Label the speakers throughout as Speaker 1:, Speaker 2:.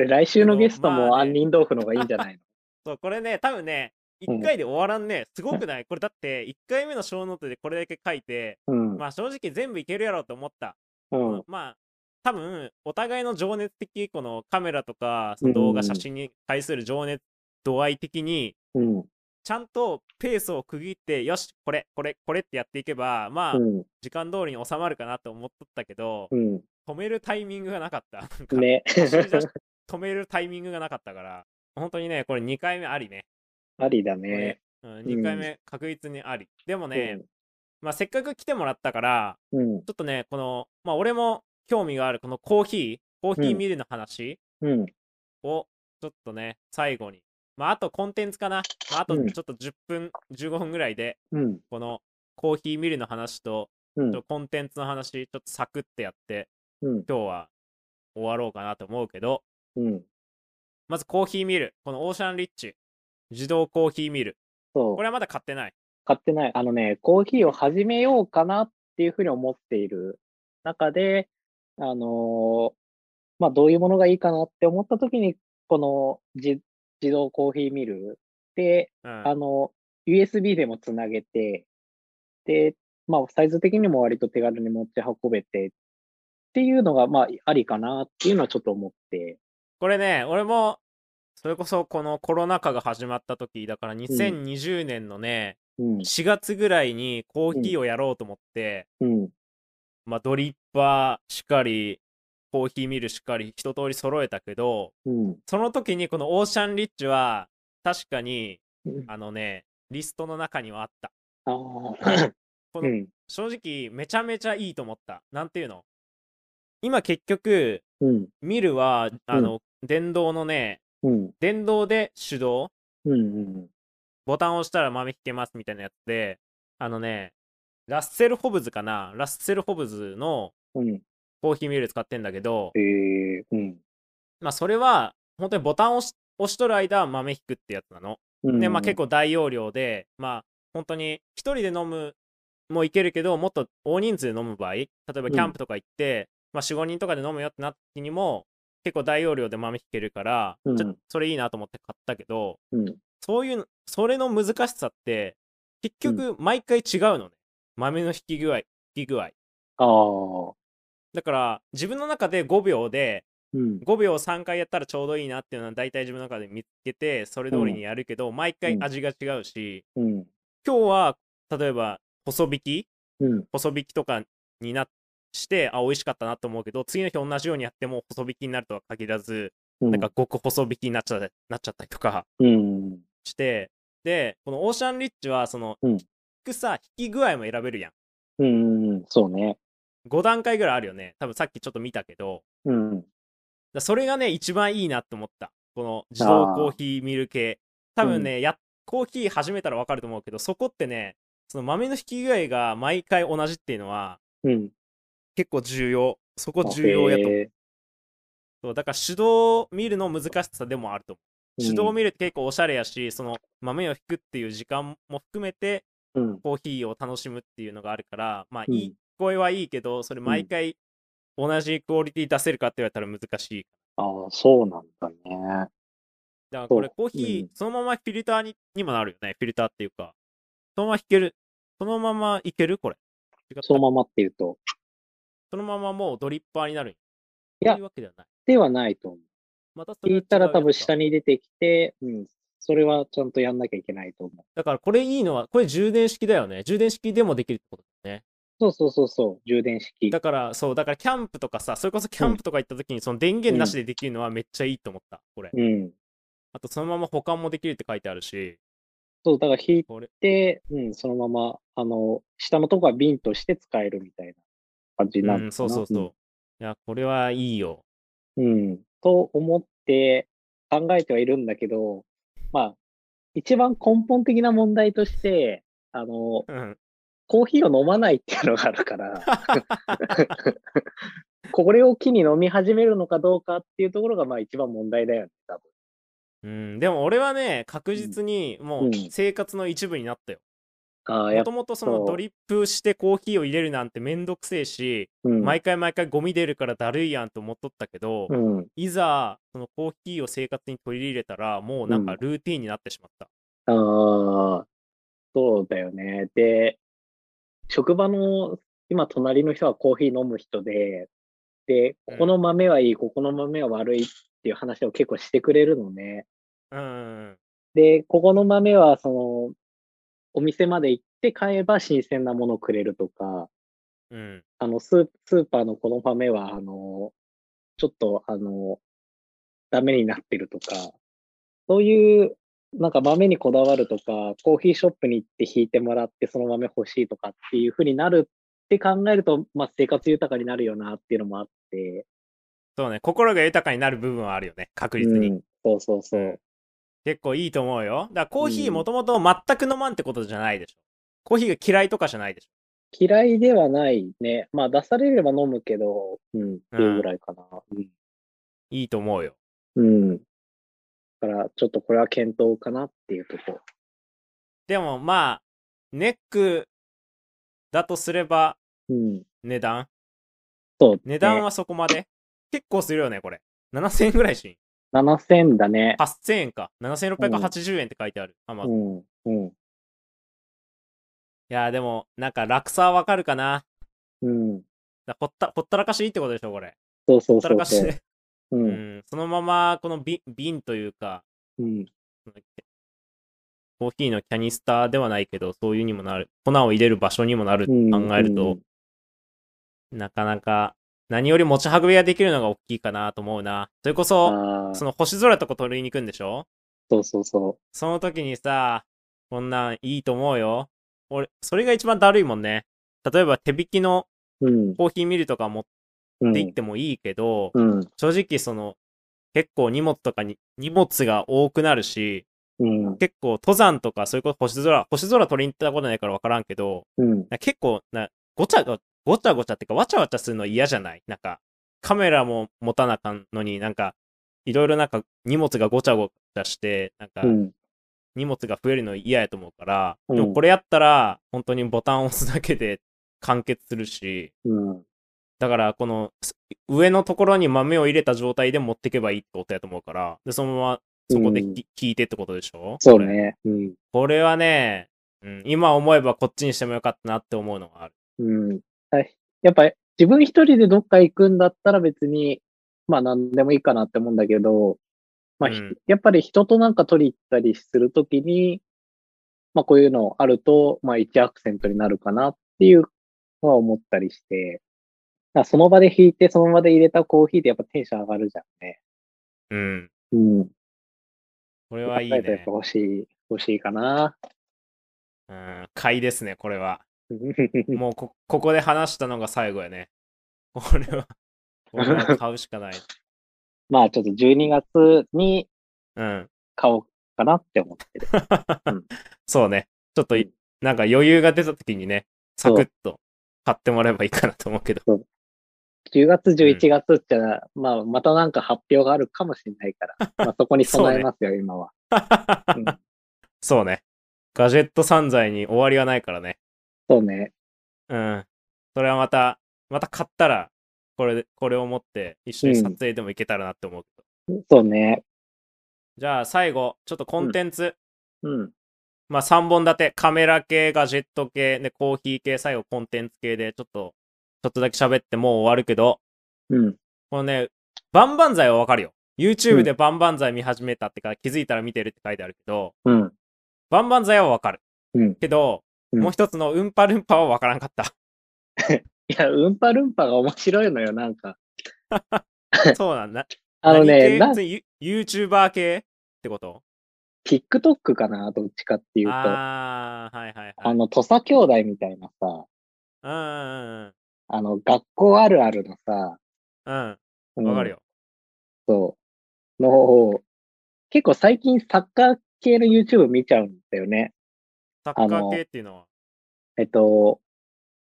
Speaker 1: これ来週のゲストも杏仁豆腐の方がいいんじゃないの？
Speaker 2: そう、これね、多分ね、
Speaker 1: うん
Speaker 2: 1回で終わらんね、すごくない？これだって、1回目の小ノートでこれだけ書いて、
Speaker 1: うん。
Speaker 2: まあ正直全部いけるやろうと思った。
Speaker 1: うん。
Speaker 2: まあ、多分、お互いの情熱的、このカメラとか、その動画、
Speaker 1: うん
Speaker 2: 写真に対する情熱度合い的に、
Speaker 1: うん。
Speaker 2: ちゃんとペースを区切って、よし、これ、これ、これってやっていけば、まあ、
Speaker 1: うん。
Speaker 2: 時間通りに収まるかなと思っとったけど、
Speaker 1: うん。
Speaker 2: 止めるタイミングがなかった。なんか
Speaker 1: ね。
Speaker 2: 走り止めるタイミングがなかったから、本当にね、これ2回目ありね。
Speaker 1: ありだね。
Speaker 2: うん、2回目確実にあり。でもね、まあ、せっかく来てもらったから、
Speaker 1: うん。
Speaker 2: ちょっとね、この、まあ、俺も興味があるこのコーヒー、コーヒーミルの話
Speaker 1: うん。
Speaker 2: を、ちょっとね、最後に。まあ、あとコンテンツかな。まあ、あと
Speaker 1: うん
Speaker 2: ちょっと10分、15分ぐらいで、
Speaker 1: うん。
Speaker 2: このコーヒーミルの話と、コンテンツの話、ちょっとサクってやって、
Speaker 1: うん。
Speaker 2: 今日は終わろうかなと思うけど、
Speaker 1: うん。
Speaker 2: まずコーヒーミル。このオーシャンリッチ。自動コーヒーミル。
Speaker 1: そう
Speaker 2: こ。れはまだ買ってない。
Speaker 1: 買ってない。あのね、コーヒーを始めようかなっていうふうに思っている中で、あのーまあ、どういうものがいいかなって思った時に、この自自動コーヒーミルで、
Speaker 2: うん。
Speaker 1: あの、USB でもつなげて、で、まあ、サイズ的にも割と手軽に持ち運べてっていうのが、まあ、ありかなっていうのはちょっと思って、
Speaker 2: これね、俺も、それこそこのコロナ禍が始まった時、だから2020年のね、
Speaker 1: うん、
Speaker 2: 4月ぐらいにコーヒーをやろうと思って、
Speaker 1: うん、
Speaker 2: まあドリッパーしかり、コーヒーミルしかり、一通り揃えたけど、
Speaker 1: うん、
Speaker 2: その時にこのオーシャンリッチは、確かに、
Speaker 1: うん。
Speaker 2: あのね、リストの中にはあった。この
Speaker 1: うん、
Speaker 2: 正直、めちゃめちゃいいと思った。なんていうの？今結局、
Speaker 1: うん、
Speaker 2: ミルは、あの、電動のね、
Speaker 1: うん、
Speaker 2: 電動で手動？
Speaker 1: うん、うん、
Speaker 2: ボタンを押したら豆引けますみたいなやつで、あのね、ラッセル・ホブズかな？ラッセル・ホブズの
Speaker 1: うん、
Speaker 2: コーヒーミル使ってんだけど、
Speaker 1: ええうん、
Speaker 2: まあそれは本当にボタンを押しとる間豆引くってやつなの。
Speaker 1: うん。
Speaker 2: で、まあ結構大容量で、まあ本当に一人で飲むもいけるけど、もっと大人数で飲む場合、例えばキャンプとか行って、まあ4、5人とかで飲むよってなった時にも、結構大容量で豆引けるから、
Speaker 1: うん。
Speaker 2: ちょっとそれいいなと思って買ったけど、
Speaker 1: うん、
Speaker 2: そういうの、それの難しさって、結局、毎回違うのね。豆の引き具合、引き具合。
Speaker 1: ああ、
Speaker 2: だから、自分の中で5秒で、
Speaker 1: うん、
Speaker 2: 5秒3回やったらちょうどいいなっていうのは大体自分の中で見つけて、それ通りにやるけど、毎回味が違うし、
Speaker 1: うん、
Speaker 2: 今日は、例えば、細引き
Speaker 1: うん、
Speaker 2: 細引きとかになして、あ、美味しかったなと思うけど、次の日同じようにやっても細引きになるとは限らず、
Speaker 1: うん、
Speaker 2: なんか極細引きになっちゃなっちゃったりとか、
Speaker 1: うん、
Speaker 2: して、で、このオーシャンリッチは、その、
Speaker 1: うん
Speaker 2: 引くさ、引き具合も選べるやん。
Speaker 1: うん、そうね。
Speaker 2: 5段階ぐらいあるよね。多分さっきちょっと見たけど、
Speaker 1: うん、
Speaker 2: だそれがね、一番いいなって思った。この自動コーヒーミル系。多分ね、や、コーヒー始めたらわかると思うけど、そこってね、その豆の引き具合が毎回同じっていうのは、
Speaker 1: うん。
Speaker 2: 結構重要。そこ重要やと思う。
Speaker 1: へ
Speaker 2: そうだから手動見るの難しさでもあると思う。
Speaker 1: ー
Speaker 2: 手動見るって結構おしゃれやし、その豆を引くっていう時間も含めて、
Speaker 1: うん、
Speaker 2: コーヒーを楽しむっていうのがあるから、まあ、
Speaker 1: うん
Speaker 2: いい声はいいけど、それ毎回同じクオリティ出せるかって言われたら難しい。
Speaker 1: ああ、そうなんだね。
Speaker 2: だからこれコーヒー、
Speaker 1: うん
Speaker 2: そのままフィルターににもなるよね。フィルターっていうか。そのまま引ける？そのままいける？これ。
Speaker 1: そのままっていうと。
Speaker 2: そのままもうドリッパーになるん
Speaker 1: いや
Speaker 2: そういうわけではない。
Speaker 1: ではないと思う。
Speaker 2: またそれは
Speaker 1: 聞いたら多分下に出てきて、うん。それはちゃんとやんなきゃいけないと思う。
Speaker 2: だからこれいいのは、これ充電式だよね。充電式でもできるってことだよね。
Speaker 1: そうそうそうそう、充電式。
Speaker 2: だから、そう、だからキャンプとかさ、それこそキャンプとか行った時にその電源なしでできるのはめっちゃいいと思った。これ。
Speaker 1: うん。
Speaker 2: あとそのまま保管もできるって書いてあるし、
Speaker 1: そう、だから引い
Speaker 2: これ、
Speaker 1: て、うん、そのまま、あの、下のとこは瓶として使えるみたいな感じになる
Speaker 2: うん、そうそうそう。いや、これはいいよ。
Speaker 1: うん。うん。と思って考えてはいるんだけど、まあ、一番根本的な問題として、あの、
Speaker 2: うん。
Speaker 1: コーヒーを飲まないっていうのがあるから、これを機に飲み始めるのかどうかっていうところが、まあ一番問題だよね、多分。
Speaker 2: うん、でも俺はね、確実にもう
Speaker 1: うん
Speaker 2: 生活の一部になったよ。もともとそのドリップしてコーヒーを入れるなんてめんどくせえし、
Speaker 1: うん。
Speaker 2: 毎回毎回ゴミ出るからだるいやんと思っとったけど、
Speaker 1: うん。
Speaker 2: いざそのコーヒーを生活に取り入れたらもうなんか
Speaker 1: うん
Speaker 2: ルーティンになってしまった。
Speaker 1: ああ、そうだよね。で、職場の今隣の人はコーヒー飲む人で、で、ここの豆はいい、ここの豆は悪いっていう話を結構してくれるのね。
Speaker 2: うんうんうん。
Speaker 1: で、ここの豆はその、お店まで行って買えば新鮮なものをくれるとか、
Speaker 2: うん。
Speaker 1: あの、スースーパーのこの豆は、あの、ちょっと、あの、ダメになってるとか、そういう、なんか豆にこだわるとか、コーヒーショップに行って引いてもらってその豆欲しいとかっていう風になるって考えると、まあ生活豊かになるよなっていうのもあって、
Speaker 2: そうね、心が豊かになる部分はあるよね、確
Speaker 1: う
Speaker 2: 実に。
Speaker 1: ん、そうそうそう。
Speaker 2: 結構いいと思うよ。だからコーヒ
Speaker 1: うん
Speaker 2: ーもともと全く飲まんってことじゃないでしょ。コーヒーが嫌いとかじゃないでしょ。
Speaker 1: 嫌いではないね。まあ出されれば飲むけど、うん、っていうぐらいかな。
Speaker 2: いいと思うよ。
Speaker 1: うん。うん。だから、ちょっとこれは検討かなっていうとこ。
Speaker 2: でもまあ、ネックだとすれば
Speaker 1: うん。
Speaker 2: 値段？
Speaker 1: そう、ね。
Speaker 2: 値段はそこまで？結構するよね、これ。7000円ぐらいしん？
Speaker 1: 7000だね。
Speaker 2: 8000円か。7680円って書いてある。
Speaker 1: うん。うん。
Speaker 2: や、でも、なんか落差はわかるかな。
Speaker 1: うん。
Speaker 2: だほったほったらかしいってことでしょ、これ。
Speaker 1: そうそ
Speaker 2: ほったらかし
Speaker 1: うそうそう。
Speaker 2: んん。そのまま、この瓶瓶というか、
Speaker 1: うん。
Speaker 2: コーヒーのキャニスターではないけど、そういうにもなる。粉を入れる場所にもなる考えると、なかなか、何より持ち運びができるのが大きいかなと思うな。それこそ、その星空とか取りに行くんでしょ？
Speaker 1: そうそうそ
Speaker 2: その時にさ、こんなんいいと思うよ。俺、それが一番だるいもんね。例えば手引きの
Speaker 1: う。うん。
Speaker 2: コーヒーミルとか持っ
Speaker 1: うん。
Speaker 2: て行ってもいいけど、
Speaker 1: うん。
Speaker 2: 正直その、結構荷物とかに、荷物が多くなるし、
Speaker 1: うん。
Speaker 2: 結構登山とか、それこそ星空、星空取りに行ったことないから分からんけど、結構な、ごちゃごごちゃごちゃってか、わちゃわちゃするの嫌じゃない？なんか、カメラも持たなあかんのになんか、いろいろなんか荷物がごちゃごちゃして、なんか
Speaker 1: うん。
Speaker 2: 荷物が増えるの嫌やと思うから、
Speaker 1: うん
Speaker 2: でもこれやったら、本当にボタンを押すだけで完結するし、
Speaker 1: うん。
Speaker 2: だからこのす上のところに豆を入れた状態で持っていけばいいってことやと思うから、で、そのままそこで
Speaker 1: うん
Speaker 2: き聞いてってことでしょ？
Speaker 1: そうね。うん。
Speaker 2: これはね、うん、今思えばこっちにしてもよかったなって思うのがある。
Speaker 1: うん。はいやっぱ自分一人でどっか行くんだったら別に、まあ何でもいいかなって思うんだけど、まあ、ひ
Speaker 2: うん
Speaker 1: やっぱり人となんか取り行ったりするときに、まあこういうのあると、まあ一アクセントになるかなっていうのは思ったりして、その場で引いてその場で入れたコーヒーってやっぱテンション上がるじゃんね。
Speaker 2: うん。
Speaker 1: うん。
Speaker 2: これはいいね
Speaker 1: やっぱ。欲しい、欲しいかな。
Speaker 2: うん。買いですね、これは。もうこ、ここで話したのが最後やね。これは、これは買うしかない。
Speaker 1: まあちょっと12月に
Speaker 2: うん。
Speaker 1: 買おうかなって思ってる。
Speaker 2: そうね。ちょっとい、
Speaker 1: うん
Speaker 2: なんか余裕が出た時にね、サクッと買ってもらえばいいかなと思うけど。
Speaker 1: 10月、11月ってのは、まあ、またなんか発表があるかもしれないから、まあ、そこに備えますよ、今は。うん
Speaker 2: そうね。ガジェット散財に終わりはないからね。
Speaker 1: そうね。
Speaker 2: うん。それはまた、また買ったら、これで、これを持って一緒に撮影でもいけたらなって思うけど。
Speaker 1: そうね。
Speaker 2: じゃあ最後、ちょっとコンテンツ、
Speaker 1: うん。
Speaker 2: まあ3本立て、カメラ系、ガジェット系、で、コーヒー系、最後コンテンツ系で、ちょっと、ちょっとだけ喋ってもう終わるけど、
Speaker 1: うん。
Speaker 2: このね、バンバン剤はわかるよ。
Speaker 1: う
Speaker 2: YouTube
Speaker 1: ん
Speaker 2: でバンバン剤見始めたってか、気づいたら見てるって書いてあるけど、
Speaker 1: うん。
Speaker 2: バンバン剤はわかる。
Speaker 1: うん。
Speaker 2: けど、
Speaker 1: うん
Speaker 2: もう一つのウンパルンパはわからんかった。
Speaker 1: いや、うんぱるんぱが面白いのよ、なんか。
Speaker 2: そうなんだ。
Speaker 1: あのね、な
Speaker 2: YouTuber 系ってこと
Speaker 1: ？TikTok かな、どっちかっていうと。あ
Speaker 2: ああ、はいはいはい。
Speaker 1: の、土佐兄弟みたいなさ、
Speaker 2: うんうん
Speaker 1: あの、学校あるあるのさ、
Speaker 2: うん。
Speaker 1: う
Speaker 2: うんん。わかるよ。
Speaker 1: そう。のを、結構最近サッカー系の YouTube 見ちゃうんだよね。
Speaker 2: サッカー系っていうのは？
Speaker 1: えっと、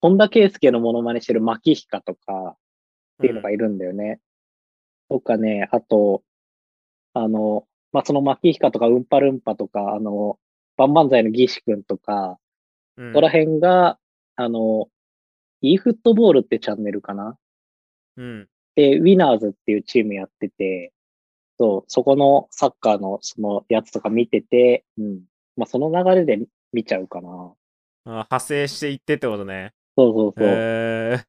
Speaker 1: 本田圭佑のモノマネしてる牧彦とかっていうのがいるんだよね。とかね、あと、あの、まあ、その牧彦とかうんぱるんぱとか、あの、バンバンザイの義士くんとか、
Speaker 2: うん
Speaker 1: ここら辺が、あの、e フットボールってチャンネルかな？
Speaker 2: うん。
Speaker 1: で、ウィナーズっていうチームやってて、そう、そこのサッカーのそのやつとか見てて、うん。まあ、その流れで見ちゃうかな。
Speaker 2: あ派生していってってことね。
Speaker 1: そうそうそう。
Speaker 2: えー。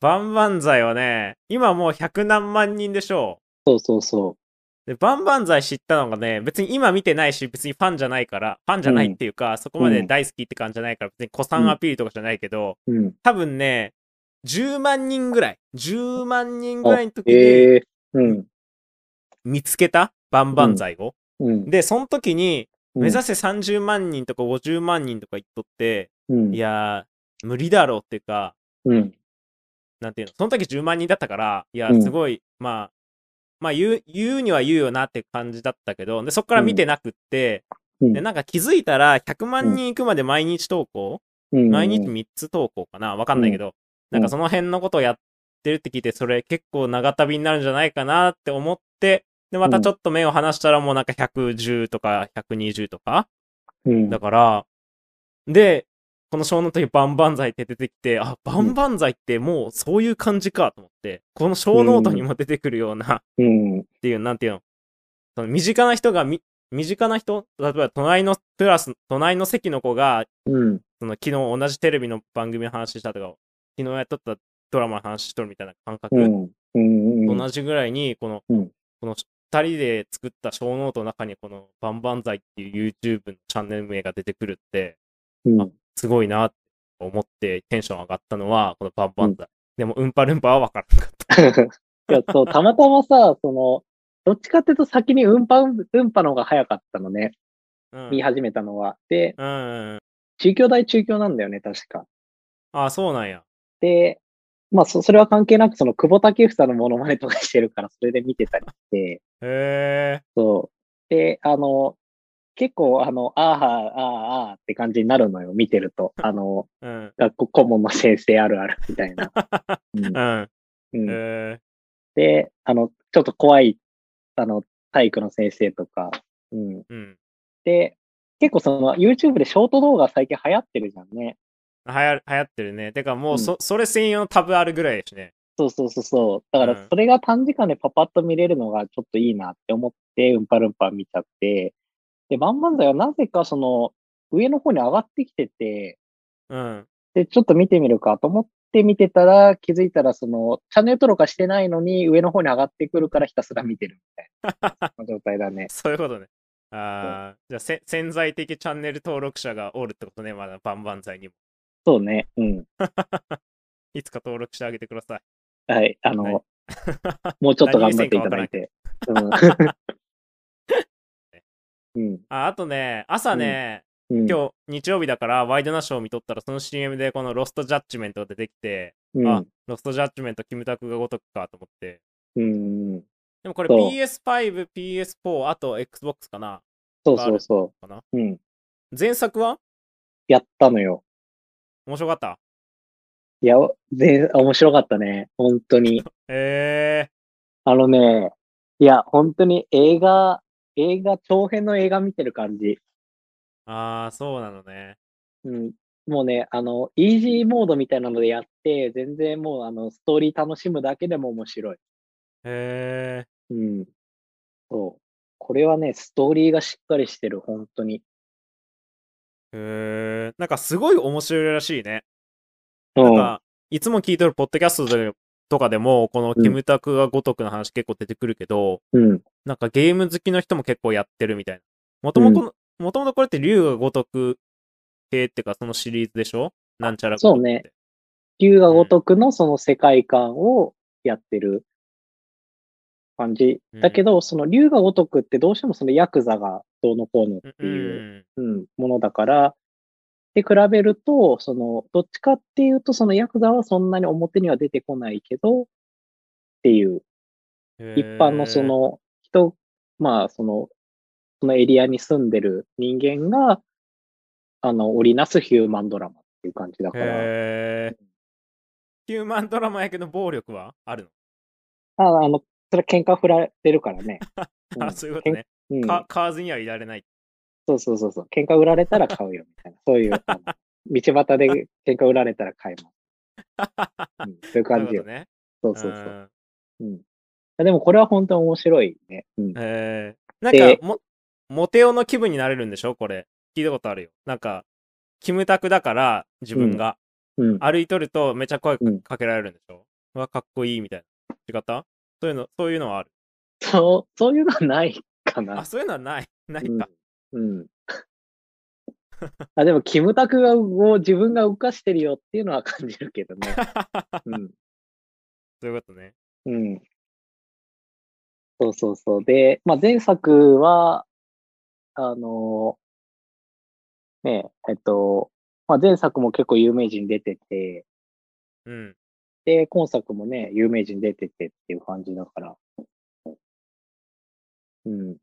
Speaker 2: バンバンザイはね、今もう100何万人でしょ
Speaker 1: そうそうそう
Speaker 2: で、バンバンザイ知ったのがね、別に今見てないし、別にファンじゃないから、ファンじゃないっていうか、そこまで大好きって感じじゃないから、別に古参アピールとかじゃないけど、
Speaker 1: う。うん。
Speaker 2: 多分ね、10万人ぐらい、10万人ぐらいの時に
Speaker 1: ええうん。
Speaker 2: 見つけたバンバンザイを。
Speaker 1: うん。
Speaker 2: で、その時に、
Speaker 1: うん
Speaker 2: 目指せ30万人とか50万人とか言っとって、
Speaker 1: うん。
Speaker 2: いやー、無理だろうっていうか、
Speaker 1: うん。
Speaker 2: なんていうの、その時10万人だったから、いや、
Speaker 1: うん
Speaker 2: すごい、まあ、まあ言う、言うには言うよなって感じだったけど、で、そこから見てなくって、
Speaker 1: うん
Speaker 2: で、なんか気づいたら、100万人行くまで毎日投稿、
Speaker 1: うん。
Speaker 2: 毎日3つ投稿かなわかんないけど、なんかその辺のことをやってるって聞いて、それ結構長旅になるんじゃないかなって思って、で、またちょっと目を離したらもうなんか110とか120とか、
Speaker 1: うん。
Speaker 2: だから、で、この小ノートにバンバンザイって出てきて、あ、バンバンザイってもうそういう感じかと思って、この小ノートにも出てくるような、っ
Speaker 1: うん。
Speaker 2: ていう、なんていうの、その身近な人がみ、身近な人、例えば隣のクラス、隣の席の子が、
Speaker 1: うん。
Speaker 2: その昨日同じテレビの番組の話したとか、昨日やっとったドラマの話しとるみたいな感覚。同じぐらいに、この、
Speaker 1: うん。
Speaker 2: この二人で作った小ノートの中にこのバンバンザイっていう YouTube のチャンネル名が出てくるって、
Speaker 1: うん。
Speaker 2: すごいなって思ってテンション上がったのは、このバンバンザイ。でも、うんぱるんぱは分からなかった。
Speaker 1: いや、そう、たまたまさ、その、どっちかっていうと先にうんぱうん、うんぱの方が早かったのね。
Speaker 2: うん。
Speaker 1: 見始めたのは。で、
Speaker 2: うんうんうん。
Speaker 1: 中京大中京なんだよね、確か。
Speaker 2: あ、そうなんや。
Speaker 1: で、まあ、そそれは関係なく、その、久保建英のモノマネとかしてるから、それで見てたりして、
Speaker 2: へえ。
Speaker 1: そう。で、あの、結構、あの、あーはー、あーあーって感じになるのよ、見てると。あの、
Speaker 2: うん。
Speaker 1: 学校顧問の先生あるあるみたいな。う ん
Speaker 2: うん。
Speaker 1: うん
Speaker 2: へ
Speaker 1: で、あの、ちょっと怖い、あの、体育の先生とか、うん。
Speaker 2: え。うん。
Speaker 1: で、結構その YouTube でショート動画最近流行ってるじゃんね。
Speaker 2: はや、流行ってるね。てかもう、
Speaker 1: うん
Speaker 2: そ、それ専用のタブあるぐらいやしね。
Speaker 1: そうそうそうそう。だか
Speaker 2: うん
Speaker 1: らそれが短時間でパパッと見れるのがちょっといいなって思って、うんぱるんぱ見ちゃって、で、バンバンザイはなぜかその上の方に上がってきてて、
Speaker 2: うん。
Speaker 1: で、ちょっと見てみるかと思って見てたら、気づいたらそのチャンネル登録はしてないのに上の方に上がってくるからひたすら見てるみたいな 状態だね。
Speaker 2: そういうことね。ああ、じゃあせ、潜在的チャンネル登録者がおるってことね、まだバンバンザイにも。
Speaker 1: そうね。うん。
Speaker 2: いつか登録してあげてください。
Speaker 1: はい。あの、
Speaker 2: はい
Speaker 1: もうちょっと頑張っていただいて。うん。うん。
Speaker 2: あ あとね、朝ね、
Speaker 1: うん。
Speaker 2: 今日日曜日だからワイドナショーを見とったらその CM でこのロストジャッジメントが出てきて、
Speaker 1: うん、
Speaker 2: あロストジャッジメントキムタクがごとくかと思って
Speaker 1: うん。
Speaker 2: でもこれ
Speaker 1: そう
Speaker 2: PS5、PS4 あと Xbox かな
Speaker 1: そうそうそ
Speaker 2: かな
Speaker 1: う。うん。
Speaker 2: 前作は？
Speaker 1: やったのよ。
Speaker 2: 面白かった？
Speaker 1: いや、全、面白かったね。本当に。
Speaker 2: え
Speaker 1: あのね、いや、本当に映画、映画、長編の映画見てる感じ。
Speaker 2: ー、ああそうなのね
Speaker 1: うん。もうね、あの、イージーモードみたいなのでやって、全然もう、あの、ストーリー楽しむだけでも面白い。
Speaker 2: へえ
Speaker 1: うん。そう。これはね、ストーリーがしっかりしてる、本当に。
Speaker 2: へえなんかすごい面白いらしいね
Speaker 1: うん。
Speaker 2: なんかいつも聞いてるポッドキャストでとかでもこのキムタクがごとくの話結構出てくるけど、
Speaker 1: うん。
Speaker 2: なんかゲーム好きの人も結構やってるみたいな。もともと、もともとこれって竜が如く系っていうかそのシリーズでしょ？なんちゃら
Speaker 1: そうね竜が如くのその世界観をやってる感じ。だけど、その竜が如くってどうしてもそのヤクザがどうのこうのっ
Speaker 2: うん
Speaker 1: ていう、
Speaker 2: うん。
Speaker 1: うん、ものだから、で比べると、その、どっちかっていうと、そのヤクザはそんなに表には出てこないけど、っていう、一般のそ、の人、まあ、その、そのエリアに住んでる人間が、あの、織りなすヒューマンドラマっていう感じだから、
Speaker 2: ヒューマンドラマやけど暴力はあるの、
Speaker 1: ああの、それは喧嘩振られてるからね。
Speaker 2: あそういうことね。
Speaker 1: うん、
Speaker 2: か買わずにはいられない。
Speaker 1: そうそうそうそう。喧嘩売られたら買うよ、みたいな。そういう、道端で喧嘩売られたら買います。うん、そういう感じよ。
Speaker 2: ね。
Speaker 1: そうそうそう。うん。でもこれは本当に面白いね。うん。
Speaker 2: えー、なん
Speaker 1: で
Speaker 2: かも、モテオの気分になれるんでしょ？これ。聞いたことあるよ。なんか、キムタクだから、自分が。
Speaker 1: うん。
Speaker 2: 歩いとるとめっちゃ声
Speaker 1: うん
Speaker 2: かけられるんでしょ、うわ、かっこいいみたいな。違った？そういうの、そういうのはある？
Speaker 1: そう、そういうのはないかな
Speaker 2: あ、。そういうのはない。ない
Speaker 1: うん
Speaker 2: か。。
Speaker 1: うん。あ、でも、キムタクがを自分が動かしてるよっていうのは感じるけどね。うん。
Speaker 2: そういうことね。
Speaker 1: うん。そうそうそう。で、まあ、前作は、あの、ねえ、えっと、まあ、前作も結構有名人出てて、
Speaker 2: うん。
Speaker 1: で、今作もね、有名人出ててっていう感じだから。うん。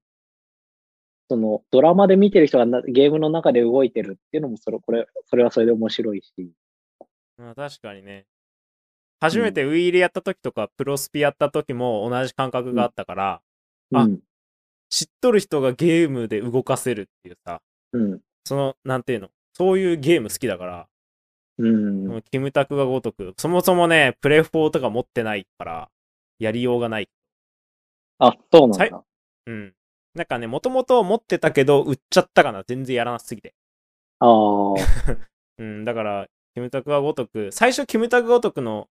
Speaker 1: その、ドラマで見てる人がなゲームの中で動いてるっていうのも、それ、これ、それはそれで面白いし。
Speaker 2: まあ、確かにね。初めてウィーレやった時とか、プロスピやった時も同じ感覚があったから、あ
Speaker 1: うん。
Speaker 2: 知っとる人がゲームで動かせるっていうさ、
Speaker 1: うん。
Speaker 2: その、なんていうの、そういうゲーム好きだから、
Speaker 1: うん。
Speaker 2: キムタクがごとく、そもそもね、プレフォーとか持ってないから、やりようがない。
Speaker 1: あ、そうなんだ。
Speaker 2: うん。なんかね、もともと持ってたけど、売っちゃったかな。全然やらなすぎて。
Speaker 1: ああ。
Speaker 2: うん、だから、キムタクがごとく、最初キムタクごとくの、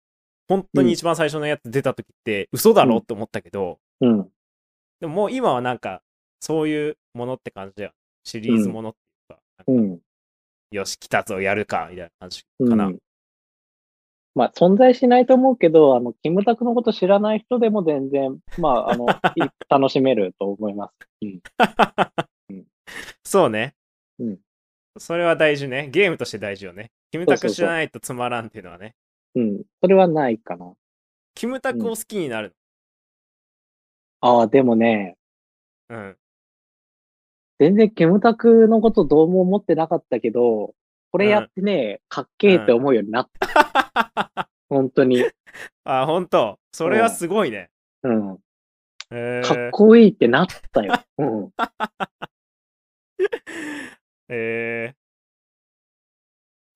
Speaker 2: 本当に一番最初のやつ出た時って、嘘だろ？って思ったけど、
Speaker 1: うん。
Speaker 2: でももう今はなんか、そういうものって感じだよ。シリーズものっていうか、
Speaker 1: うん。
Speaker 2: よし、来たぞ、やるか、みたいな感じ
Speaker 1: うん
Speaker 2: かな。
Speaker 1: まあ、存在しないと思うけど、あの、キムタクのこと知らない人でも全然、まあ、あの、い楽しめると思います。うん。
Speaker 2: そうね。
Speaker 1: うん
Speaker 2: それは大事ね。ゲームとして大事よね。キムタク知らないとつまらんっていうのはね。
Speaker 1: うん。それはないかな。
Speaker 2: キムタクを好きになる。
Speaker 1: ああ、でもね、
Speaker 2: うん。
Speaker 1: 全然キムタクのことどうも思ってなかったけど、これやってね、かっけえって思うようになった。本当に。
Speaker 2: あ、ほんと。それはすごいね。
Speaker 1: うん。
Speaker 2: え
Speaker 1: かっこいいってなったよ。うん。
Speaker 2: えー、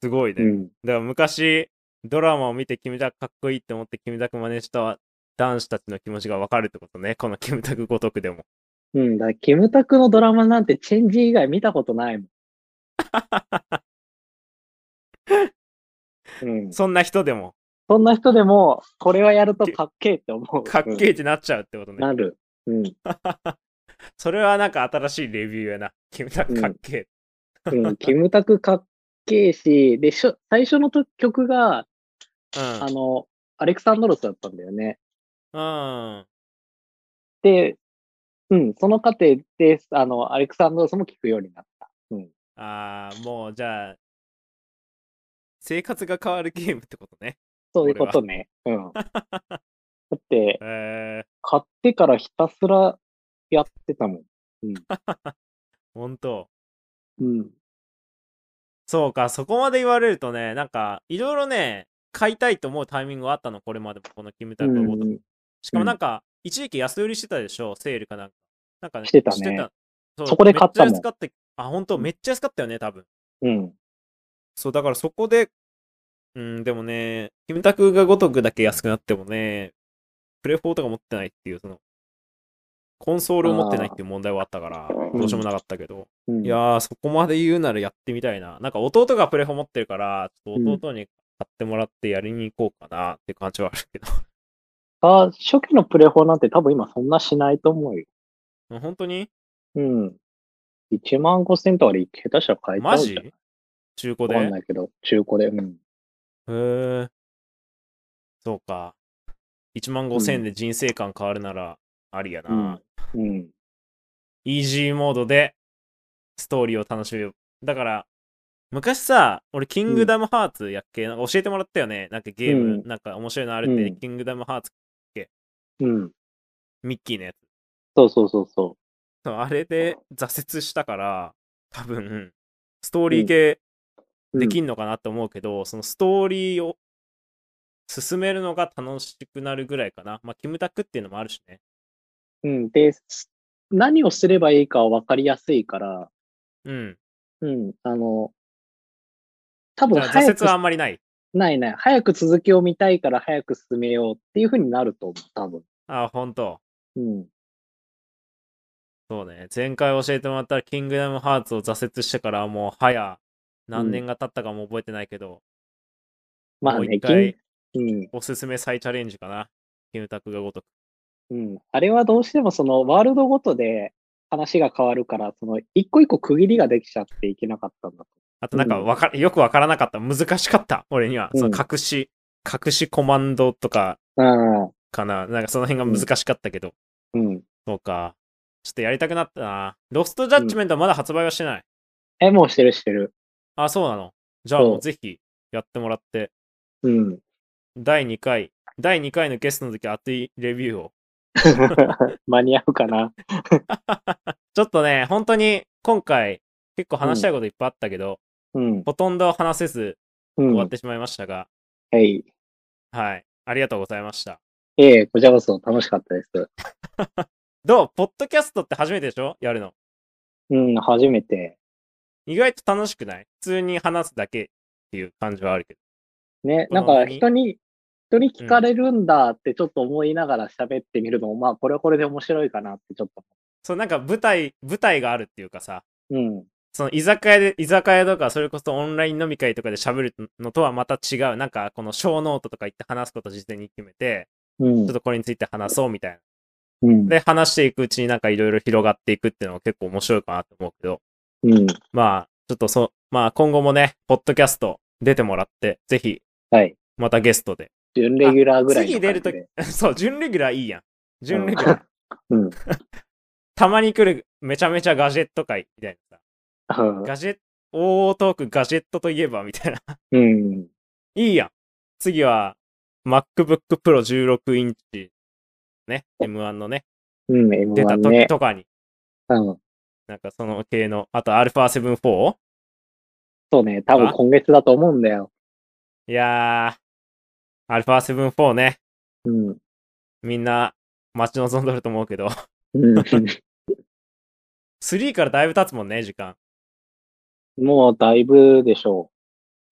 Speaker 2: すごいね。
Speaker 1: うん。
Speaker 2: だから昔、ドラマを見てキムタクかっこいいって思ってキムタク真似した男子たちの気持ちがわかるってことね。このキムタクごとくでも。
Speaker 1: うん。だキムタクのドラマなんてチェンジ以外見たことないもん。うん。
Speaker 2: そんな人でも、
Speaker 1: そんな人でも、これはやるとかっけえって思う。
Speaker 2: かっけえってなっちゃうってことね。
Speaker 1: うんなる。うん。
Speaker 2: それはなんか新しいレビューやな。キムタクかっけえ。
Speaker 1: うん、キムタクかっけえし、で、しょ最初のと曲が、
Speaker 2: うん。
Speaker 1: あの、アレクサンドロスだったんだよね。
Speaker 2: うん。
Speaker 1: で、うん、その過程で、あの、アレクサンドロスも聴くようになった。うん。
Speaker 2: ああ、もうじゃあ、生活が変わるゲームってことね。
Speaker 1: そういうことね。うん。だって、
Speaker 2: え
Speaker 1: 買ってからひたすらやってたもん。うん。
Speaker 2: ー、ほんと。
Speaker 1: うん。
Speaker 2: そうか、そこまで言われるとね、なんか、いろいろね、買いたいと思うタイミングがあったの、これまでも、このキムタクのこと。しかもなんか、一時期安売りしてたでしょ、セールかなんか。なんかね、
Speaker 1: してたね
Speaker 2: そう
Speaker 1: そこで買ったもん
Speaker 2: 安かった。あ、ほんと、めっちゃ安かったよね、多分。
Speaker 1: うん。
Speaker 2: そう、だからそこで、うん、でもね、キムタクがごとくだけ安くなってもね、プレフォーとか持ってないっていう、その、コンソールを持ってないっていう問題はあったから、
Speaker 1: ー
Speaker 2: どうしようもなかったけど、
Speaker 1: うん。
Speaker 2: いやー、そこまで言うならやってみたいな。なんか弟がプレフォ持ってるから、ちょっと弟に買ってもらってやりに行こうかなって感じはあるけど。
Speaker 1: あ、初期のプレフォなんて多分今そんなしないと思うよ。
Speaker 2: 本当に？
Speaker 1: うん。1万5千とかで下手したら買えちゃ
Speaker 2: マジ？
Speaker 1: うじゃん。わかん
Speaker 2: 中古で
Speaker 1: ないけど、中古で。うん。
Speaker 2: へえ。そうか。1万5千円で人生観変わるならありやな。
Speaker 1: うん。うん。
Speaker 2: イージーモードでストーリーを楽しめる。だから、昔さ、俺、キングダムハーツやっけ、なんか教えてもらったよね。なんかゲーム、
Speaker 1: うん
Speaker 2: なんか面白いのあるって、
Speaker 1: うん
Speaker 2: キングダムハーツ、
Speaker 1: うん。
Speaker 2: ミッキーのやつ。
Speaker 1: そうそうそうそ
Speaker 2: そうあれで挫折したから、多分、ストーリー系
Speaker 1: う。
Speaker 2: できんのかなって思うけど、そのストーリーを進めるのが楽しくなるぐらいかな。まあ、キムタクっていうのもあるしね。
Speaker 1: うん。で、す何をすればいいかは分かりやすいから、
Speaker 2: うん。
Speaker 1: うん。あの、多分早く
Speaker 2: 挫折はあんまりない？
Speaker 1: ないない。早く続きを見たいから早く進めようっていう風になると思う、多分。
Speaker 2: あ、本当。
Speaker 1: うん。
Speaker 2: そうね。前回教えてもらったキングダムハーツを挫折してからもう早何年が経ったかも覚えてないけど、
Speaker 1: まあね、
Speaker 2: もう一回。おすすめ再チャレンジかな。キムタクがごとく。
Speaker 1: うん。あれはどうしてもそのワールドごとで話が変わるから、その一個一個区切りができちゃっていけなかったんだと。
Speaker 2: あとなんか
Speaker 1: うん
Speaker 2: わか、よくわからなかった。難しかった。俺には。
Speaker 1: うん
Speaker 2: その隠し、隠しコマンドとか
Speaker 1: うん。
Speaker 2: かな。なんかその辺が難しかったけど。
Speaker 1: うん。
Speaker 2: そうか。ちょっとやりたくなったな。ロストジャッジメントはまだ発売はしてない。
Speaker 1: え、もうしてるしてる。
Speaker 2: あ、そうなの。じゃあもうぜひやってもらって、
Speaker 1: うん。
Speaker 2: 第2回、第2回のゲストの時熱いレビューを。
Speaker 1: 間に合うかな。
Speaker 2: ちょっとね、本当に今回結構話したいこといっぱいあったけど、
Speaker 1: うん。
Speaker 2: ほとんど話せず
Speaker 1: うん
Speaker 2: 終わっ。てしまいましたが、
Speaker 1: はい。
Speaker 2: はい。ありがとうございました。
Speaker 1: ええこちらこそ楽しかったです。
Speaker 2: どう？ポッドキャストって初めてでしょ？やるの。
Speaker 1: うん、初めて。
Speaker 2: 意外と楽しくない？普通に話すだけっていう感じはあるけど。
Speaker 1: ね、なんか
Speaker 2: 何？
Speaker 1: 人に、人に聞かれるんだってちょっと思いながら喋ってみるのも、まあこれはこれで面白いかなってちょっと。
Speaker 2: そう、なんか舞台、舞台があるっていうかさ、
Speaker 1: うん。
Speaker 2: その居酒屋で、居酒屋とか、それこそオンライン飲み会とかで喋るのとはまた違う。なんか、この小ノートとか言って話すことを事前に決めて、
Speaker 1: うん
Speaker 2: ちょっ。とこれについて話そうみたいな。
Speaker 1: うん。
Speaker 2: で、話していくうちになんかいろいろ広がっていくっていうのが結構面白いかなと思うけど、
Speaker 1: うん。
Speaker 2: まあ、ちょっとそう、まあ今後もね、ポッドキャスト出てもらって、ぜひ、
Speaker 1: はい。
Speaker 2: またゲストで。
Speaker 1: 準レギュラーぐらいの
Speaker 2: 次出ると
Speaker 1: 感
Speaker 2: き、そう、準レギュラーいいやん。準レギュラー。
Speaker 1: うん。
Speaker 2: たまに来るめちゃめちゃガジェット会みたいなさ。
Speaker 1: うん
Speaker 2: ガジェット、大トークガジェットといえばみたいな。
Speaker 1: うん。
Speaker 2: いいやん。次は MacBook Pro 16インチ、ね、M1 のね、
Speaker 1: うん。
Speaker 2: 出た
Speaker 1: M1
Speaker 2: 時
Speaker 1: ね。
Speaker 2: とかに、
Speaker 1: うん。
Speaker 2: なんかその系の、あと α7-4?
Speaker 1: そうね。多分今月だと思うんだよ。
Speaker 2: いやー、α7-4 ね、
Speaker 1: うん。
Speaker 2: みんな待ち望んどると思うけど、
Speaker 1: うん。
Speaker 2: 3からだいぶ経つもんね、時間。
Speaker 1: もうだいぶでしょ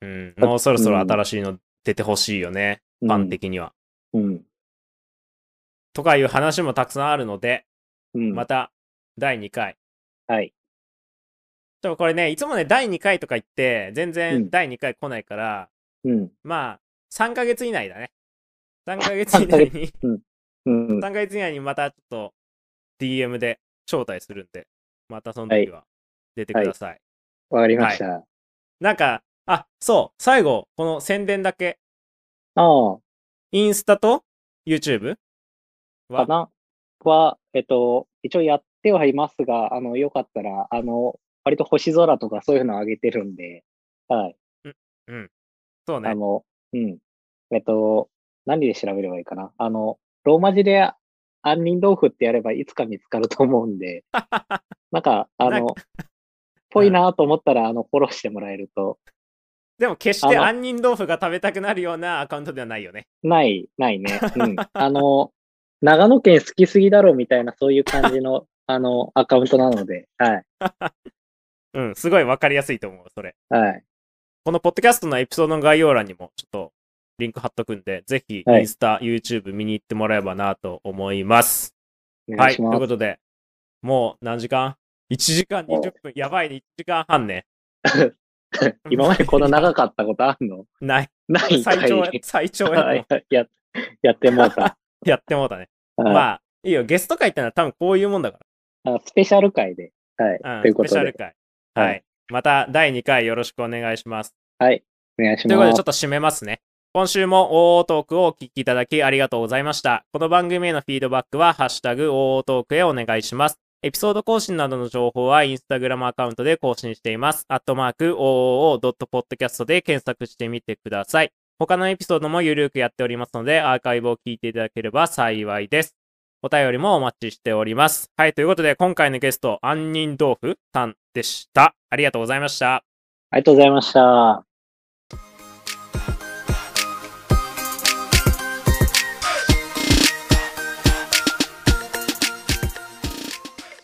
Speaker 2: うん、もうそろそろ新しいの出てほしいよね、
Speaker 1: う。
Speaker 2: ファン的には。
Speaker 1: うん。
Speaker 2: とかいう話もたくさんあるので、
Speaker 1: うん。
Speaker 2: また第2回。
Speaker 1: はい。
Speaker 2: でもこれね、いつもね、第2回とか言って、全
Speaker 1: う
Speaker 2: 然
Speaker 1: ん
Speaker 2: 第2回来ないから、
Speaker 1: うん。
Speaker 2: まあ、3ヶ月以内だね。3ヶ月以内に、
Speaker 1: うん
Speaker 2: 3。ヶ月以内にまたちょっと DM で招待するんで、またその時は出てください。
Speaker 1: わかりました。
Speaker 2: なんか、あ、そう、最後、この宣伝だけ、
Speaker 1: ああ。
Speaker 2: インスタと YouTube は、
Speaker 1: かな？は、えっと、一応やってはいますが、あの、よかったら、あの、割と星空とかそういうの上げてるんで、はい。
Speaker 2: そうね
Speaker 1: あ。の、うん。えっと、何で調べればいいかな。あの、ローマ字で杏仁豆腐ってやればいつか見つかると思うんで、なんか、あ
Speaker 2: なん
Speaker 1: の、ぽいなと思ったら、あの、フォローしてもらえると、
Speaker 2: でも決して
Speaker 1: あの
Speaker 2: 杏仁豆腐が食べたくなるようなアカウントではないよね。
Speaker 1: ない、ないね。うん。あの、長野県好きすぎだろみたいな、そういう感じの、あの、アカウントなので、はい。
Speaker 2: うん、すごいわかりやすいと思う、それ。
Speaker 1: はい。
Speaker 2: このポッドキャストのエピソードの概要欄にもちょっとリンク貼っとくんで、ぜひ
Speaker 1: はい
Speaker 2: インスタ、YouTube 見に行ってもらえばなと思います。はいい、と
Speaker 1: お願します。
Speaker 2: いうことで、もう何時間 ?1 時間20分。やばいね、1時間半ね。
Speaker 1: 今までこんな長かったことあんの？
Speaker 2: ない。
Speaker 1: ない
Speaker 2: 最長や、最長や
Speaker 1: はいや、やってもうた。
Speaker 2: やってもうたね。
Speaker 1: はい
Speaker 2: まあ、いいよ、ゲスト会ってのは多分こういうもんだか
Speaker 1: あスペシャル回で。はい。
Speaker 2: ら。うん、
Speaker 1: ということで。
Speaker 2: スペシャル会。
Speaker 1: はい
Speaker 2: はい。また第2回よろしくお願いします。
Speaker 1: はい。お願いし
Speaker 2: ということで、
Speaker 1: ます
Speaker 2: ちょっ。と締めますね。今週も OO トークをお聞きいただきありがとうございました。この番組へのフィードバックは、ハッシュタグ OO トークへお願いします。エピソード更新などの情報は、インスタグラムアカウントで更新しています。アットマーク OOO.podcast で検索してみてください。他のエピソードもゆるくやっておりますので、アーカイブを聞いていただければ幸いです。お便りもお待ちしております。はい、ということで、今回のゲスト、杏仁豆腐さんでした。ありがとうございました。
Speaker 1: ありがとうございました。